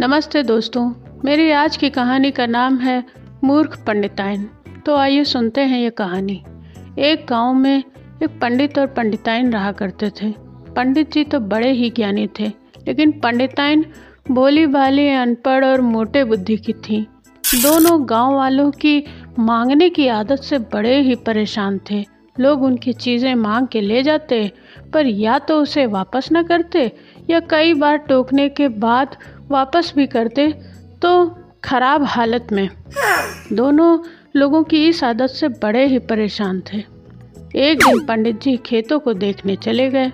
नमस्ते दोस्तों, मेरी आज की कहानी का नाम है मूर्ख पंडिताइन तो आइए सुनते हैं ये कहानी। एक गाँव में एक पंडित और पंडिताइन रहा करते थे। पंडित जी तो बड़े ही ज्ञानी थे, लेकिन पंडिताइन भोली भाली अनपढ़ और मोटे बुद्धि की थी। दोनों गाँव वालों की मांगने की आदत से बड़े ही परेशान थे। लोग उनकी चीज़ें मांग के ले जाते, पर या तो उसे वापस न करते, या कई बार टोकने के बाद वापस भी करते तो खराब हालत में। दोनों लोगों की इस आदत से बड़े ही परेशान थे। एक दिन पंडित जी खेतों को देखने चले गए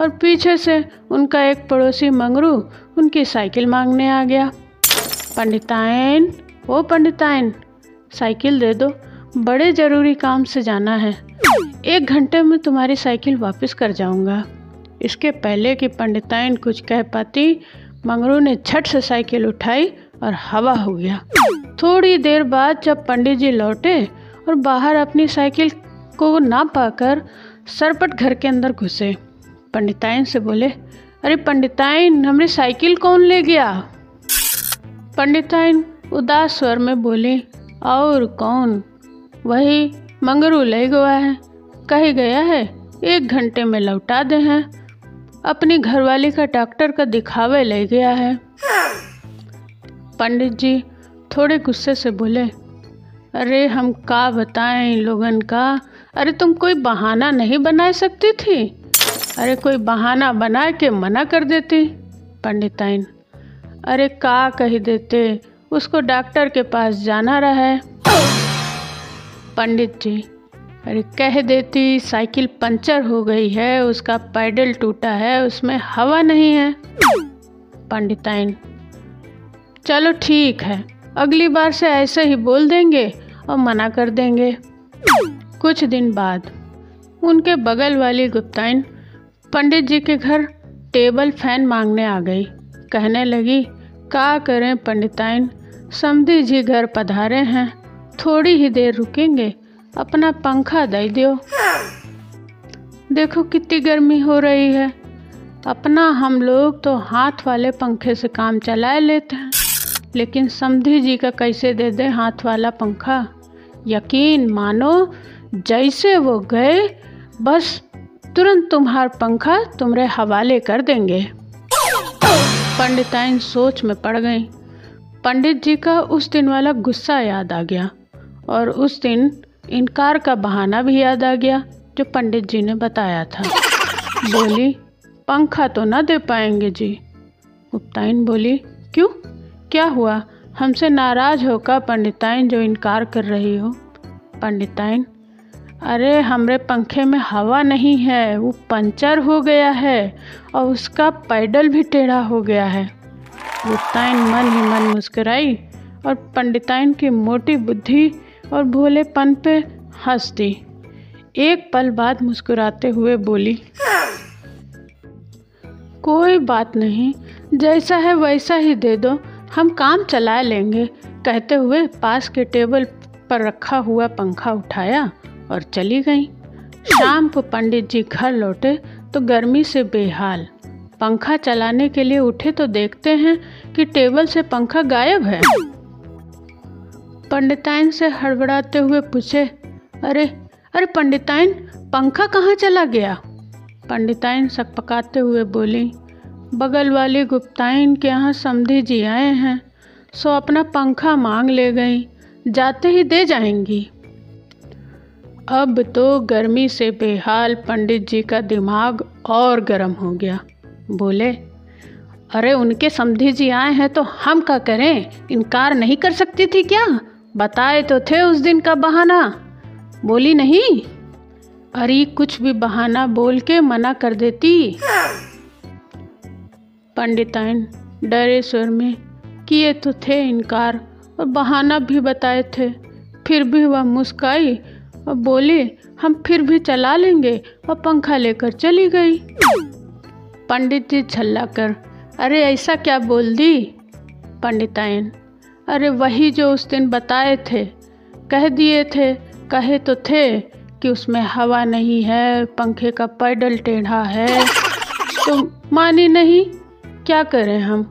और पीछे से उनका एक पड़ोसी मंगरू उनकी साइकिल मांगने आ गया। पंडिताइन ओ पंडिताइन साइकिल दे दो, बड़े ज़रूरी काम से जाना है। एक घंटे में तुम्हारी साइकिल वापस कर जाऊँगा। इसके पहले कि पंडिताइन कुछ कह पाती मंगरू ने झट से साइकिल उठाई और हवा हो गया। थोड़ी देर बाद जब पंडित जी लौटे और बाहर अपनी साइकिल को ना पाकर सरपट घर के अंदर घुसे, पंडिताइन से बोले, अरे पंडिताइन हमारी साइकिल कौन ले गया? पंडिताइन उदास स्वर में बोले, और कौन? वही मंगरू ले गया है। कही गया है, एक घंटे में लौटा दे हैं। अपनी घरवाली का डॉक्टर का दिखावे ले गया है। पंडित जी, थोड़े गुस्से से बोले, अरे, हम का बताएँ इन लोगन का? अरे, तुम कोई बहाना नहीं बना सकती थी? अरे, कोई बहाना बना के मना कर देती? पंडिताइन अरे, का कही देते? उसको डॉक्टर के पास जाना रहा है। पंडित जी अरे कह देती, साइकिल पंचर हो गई है, उसका पैडल टूटा है, उसमें हवा नहीं है। पंडिताइन, चलो ठीक है, अगली बार से ऐसे ही बोल देंगे और मना कर देंगे। कुछ दिन बाद, उनके बगल वाली गुप्ताइन पंडित जी के घर टेबल फ़ैन मांगने आ गई। कहने लगी, का करें पंडिताइन, समधी जी घर पधारे हैं, थोड़ी ही देर रुकेंगे अपना पंखा दे दो देखो कितनी गर्मी हो रही है। अपना हम लोग तो हाथ वाले पंखे से काम चला लेते हैं। लेकिन समधी जी का कैसे दे दे हाथ वाला पंखा? यकीन मानो, जैसे वो गए, बस तुरंत तुम्हार पंखा तुम्हारे हवाले कर देंगे। पंडिताइन सोच में पड़ गई। पंडित जी का उस दिन वाला गुस्सा याद आ गया। और उस दिन इनकार का बहाना भी याद आ गया, जो पंडित जी ने बताया था। बोली, पंखा तो ना दे पाएँगे जी। गुप्ताइन बोली, क्यों? क्या हुआ? हमसे नाराज़ होकर पंडिताइन जो इनकार कर रही हो। पंडिताइन, अरे, हमरे पंखे में हवा नहीं है, वो पंचर हो गया है और उसका पैडल भी टेढ़ा हो गया है। गुप्ताइन मन ही मन मुस्कुराई और पंडिताइन की मोटी बुद्धि और भोलेपन पे हंस दी एक पल बाद मुस्कुराते हुए बोली, कोई बात नहीं, जैसा है वैसा ही दे दो, हम काम चला लेंगे। कहते हुए पास के टेबल पर रखा हुआ पंखा उठाया और चली गई। शाम को पंडित जी घर लौटे तो गर्मी से बेहाल। पंखा चलाने के लिए उठे तो देखते हैं कि टेबल से पंखा गायब है। पंडिताइन से हड़बड़ाते हुए पूछे, अरे अरे पंडिताइन, पंखा कहाँ चला गया? पंडिताइन सकपकाते हुए बोली, बगल वाली गुप्ताइन के यहाँ समधी जी आए हैं, सो अपना पंखा मांग ले गई, जाते ही दे जाएँगी। अब तो गर्मी से बेहाल पंडित जी का दिमाग और गर्म हो गया। बोले, अरे उनके समधी जी आए हैं तो हम क्या करें? इनकार नहीं कर सकती थी क्या? बताए तो थे उस दिन का बहाना। बोली, नहीं, अरे, कुछ भी बहाना बोल के मना कर देती। पंडिताइन डरे स्वर में, किए तो थे इनकार और बहाना भी बताए थे। फिर भी वह मुस्काई और बोली, हम फिर भी चला लेंगे और पंखा लेकर चली गई। पंडित जी छल्ला कर, अरे, ऐसा क्या बोल दी? पंडिताइन अरे वही जो उस दिन बताए थे, कह दिए थे, कहे तो थे कि उसमें हवा नहीं है, पंखे का पैडल टेढ़ा है। तो मानी नहीं, क्या करें हम?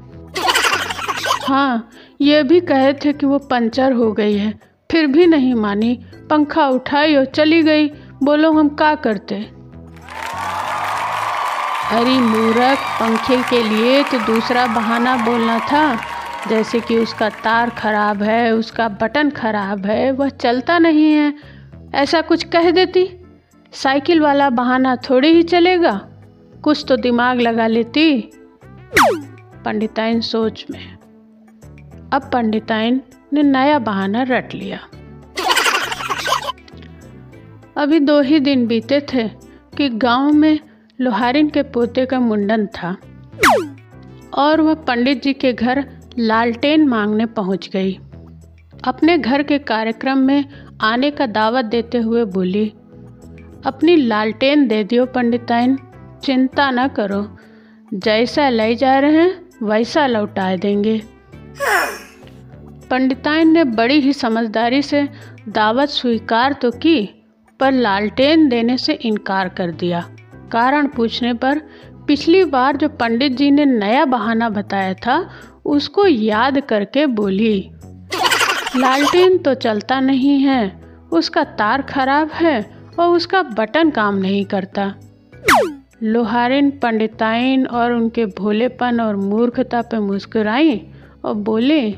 हाँ ये भी कहे थे कि वो पंचर हो गई है, फिर भी नहीं मानी। पंखा उठाई और चली गई, बोलो हम का करते? अरे मूर्ख, पंखे के लिए तो दूसरा बहाना बोलना था। जैसे कि उसका तार खराब है, उसका बटन खराब है, वह चलता नहीं है। ऐसा कुछ कह देती? साइकिल वाला बहाना थोड़ी ही चलेगा। कुछ तो दिमाग लगा लेती। पंडिताइन सोच में। अब पंडिताइन ने नया बहाना रट लिया। अभी दो ही दिन बीते थे कि गाँव में लोहारिन के पोते का मुंडन था। और वह पंडित जी के घर लालटेन मांगने पहुँच गई। अपने घर के कार्यक्रम में आने का दावत देते हुए बोली, अपनी लालटेन दे दियो पंडिताइन, चिंता न करो। जैसा ले जा रहे हैं, वैसा लौटा देंगे। पंडिताइन ने बड़ी ही समझदारी से दावत स्वीकार तो की, पर लालटेन देने से इनकार कर दिया। कारण पूछने पर, पिछली बार जो पंडित जी ने नया बहाना बताया था उसको याद करके बोली, लालटेन तो चलता नहीं है, उसका तार खराब है और उसका बटन काम नहीं करता। लोहारिन, पंडिताइन और उनके भोलेपन और मूर्खता पे मुस्कुराई और बोले,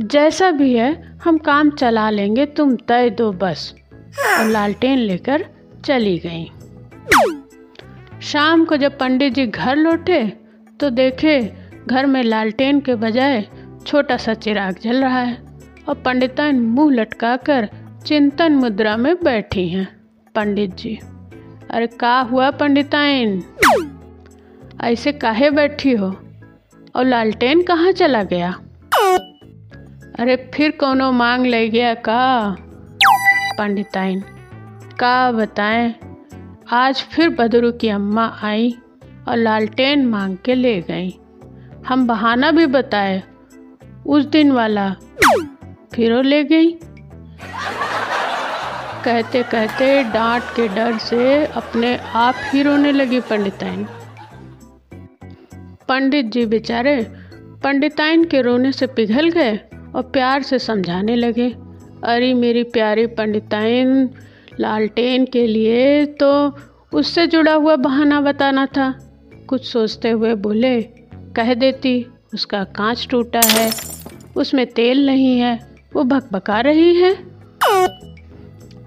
जैसा भी है, हम काम चला लेंगे, तुम तय दो बस। और लालटेन लेकर चली गई। शाम को जब पंडित जी घर लौटे तो देखे घर में लालटेन के बजाय छोटा सा चिराग जल रहा है और पंडिताइन मुँह लटकाकर चिंतन मुद्रा में बैठी हैं। पंडित जी, अरे का हुआ पंडिताइन ऐसे काहे बैठी हो? और लालटेन कहाँ चला गया? अरे फिर कोनो मांग ले गया का? पंडिताइन का बताएँ? आज फिर बदरू की अम्मा आई और लालटेन मांग के ले गई। हम बहाना भी बताए, उस दिन वाला फिर ले गई। कहते कहते डांट के डर से अपने आप ही रोने लगी पंडिताइन। पंडित जी बेचारे पंडिताइन के रोने से पिघल गए और प्यार से समझाने लगे, अरे मेरी प्यारी पंडिताइन, लालटेन के लिए तो उससे जुड़ा हुआ बहाना बताना था। कुछ सोचते हुए बोले कह देती, उसका कांच टूटा है, उसमें तेल नहीं है, वो भकभका रही है।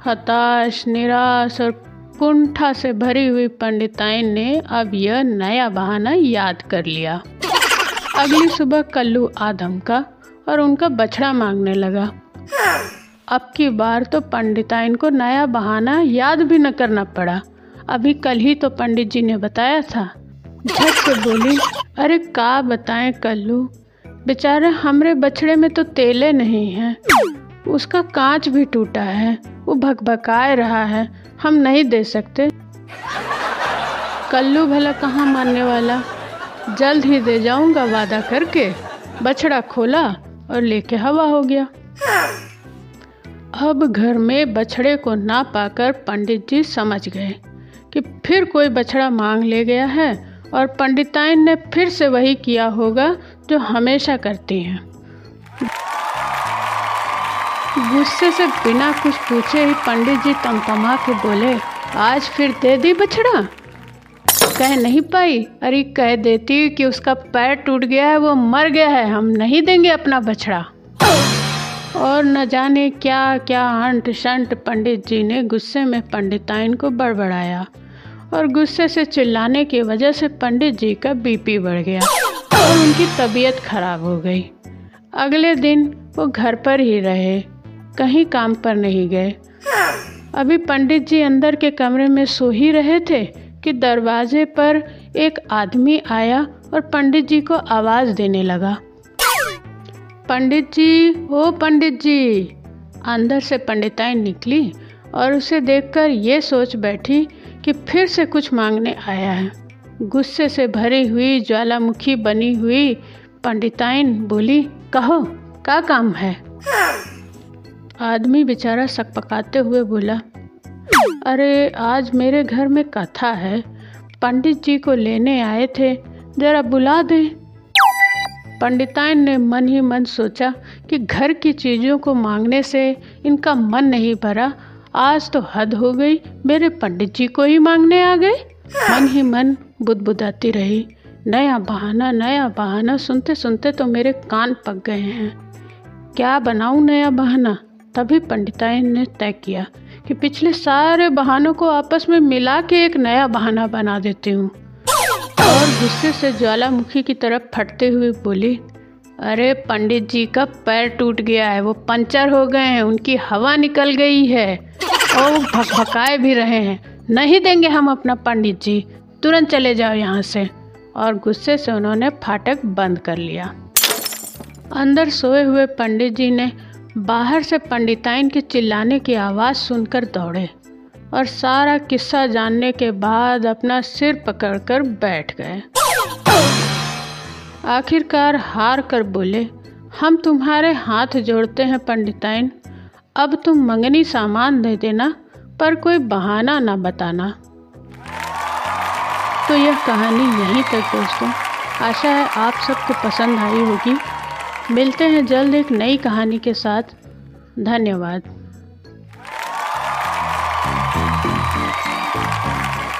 हताश, निराश और कुंठा से भरी हुई पंडिताइन ने अब यह नया बहाना याद कर लिया। अगली सुबह कल्लू आदम का और उनका बछड़ा मांगने लगा। अब की बार तो पंडिताइन को नया बहाना याद भी न करना पड़ा। अभी कल ही तो पंडित जी ने बताया था। झट से बोली अरे का बताएँ कल्लू? बेचारे हमरे बछड़े में तो तेले नहीं हैं। उसका कांच भी टूटा है, वो भकभकाए रहा है, हम नहीं दे सकते। कल्लू भला कहाँ मानने वाला? जल्द ही दे जाऊँगा वादा करके। बछड़ा खोला और लेके हवा हो गया। अब घर में बछड़े को ना पाकर पंडित जी समझ गए कि फिर कोई बछड़ा मांग ले गया है और पंडिताइन ने फिर से वही किया होगा जो हमेशा करती हैं। गुस्से से बिना कुछ पूछे ही पंडित जी तमतमा के बोले, आज फिर दे दी बछड़ा? कह नहीं पाई। अरे, कह देती कि उसका पैर टूट गया है, वो मर गया है। हम नहीं देंगे अपना बछड़ा। और न जाने क्या क्या अंट शंट पंडित जी ने गुस्से में पंडिताइन को बड़बड़ाया। और गुस्से से चिल्लाने की वजह से पंडित जी का बीपी बढ़ गया और उनकी तबीयत खराब हो गई। अगले दिन वो घर पर ही रहे, कहीं काम पर नहीं गए। अभी पंडित जी अंदर के कमरे में सो ही रहे थे कि दरवाजे पर एक आदमी आया और पंडित जी को आवाज़ देने लगा। पंडित जी, ओ पंडित जी, अंदर से पंडिताइन निकली और उसे देखकर ये सोच बैठी कि फिर से कुछ मांगने आया है। गुस्से से भरी हुई ज्वालामुखी बनी हुई पंडिताइन बोली, कहो क्या काम है? आदमी बेचारा सकपकाते हुए बोला, अरे, आज मेरे घर में कथा है। पंडित जी को लेने आए थे। जरा बुला दे। पंडिताइन ने मन ही मन सोचा कि घर की चीज़ों को मांगने से इनका मन नहीं भरा आज तो हद हो गई, मेरे पंडित जी को ही मांगने आ गए। मन ही मन बुदबुदाती रही। नया बहाना नया बहाना, सुनते सुनते तो मेरे कान पक गए हैं। क्या बनाऊँ नया बहाना? तभी पंडिताइन ने तय किया कि पिछले सारे बहानों को आपस में मिला के एक नया बहाना बना देती हूँ। और गुस्से से ज्वालामुखी की तरफ़ फटते हुए बोली, अरे पंडित जी का पैर टूट गया है, वो पंचर हो गए हैं, उनकी हवा निकल गई है। और भकभकाए भी रहे हैं। नहीं देंगे हम अपना पंडित जी। तुरंत चले जाओ यहाँ से। और गुस्से से उन्होंने फाटक बंद कर लिया। अंदर सोए हुए पंडित जी ने बाहर से पंडिताइन के चिल्लाने की आवाज़ सुनकर दौड़े और सारा किस्सा जानने के बाद अपना सिर पकड़कर बैठ गए। आखिरकार हार कर बोले, हम तुम्हारे हाथ जोड़ते हैं, पंडिताइन। अब तुम मंगनी सामान दे देना, पर कोई बहाना ना बताना। तो यह कहानी यहीं तक दोस्तों। आशा है आप सबको पसंद आई होगी। मिलते हैं जल्द एक नई कहानी के साथ। धन्यवाद।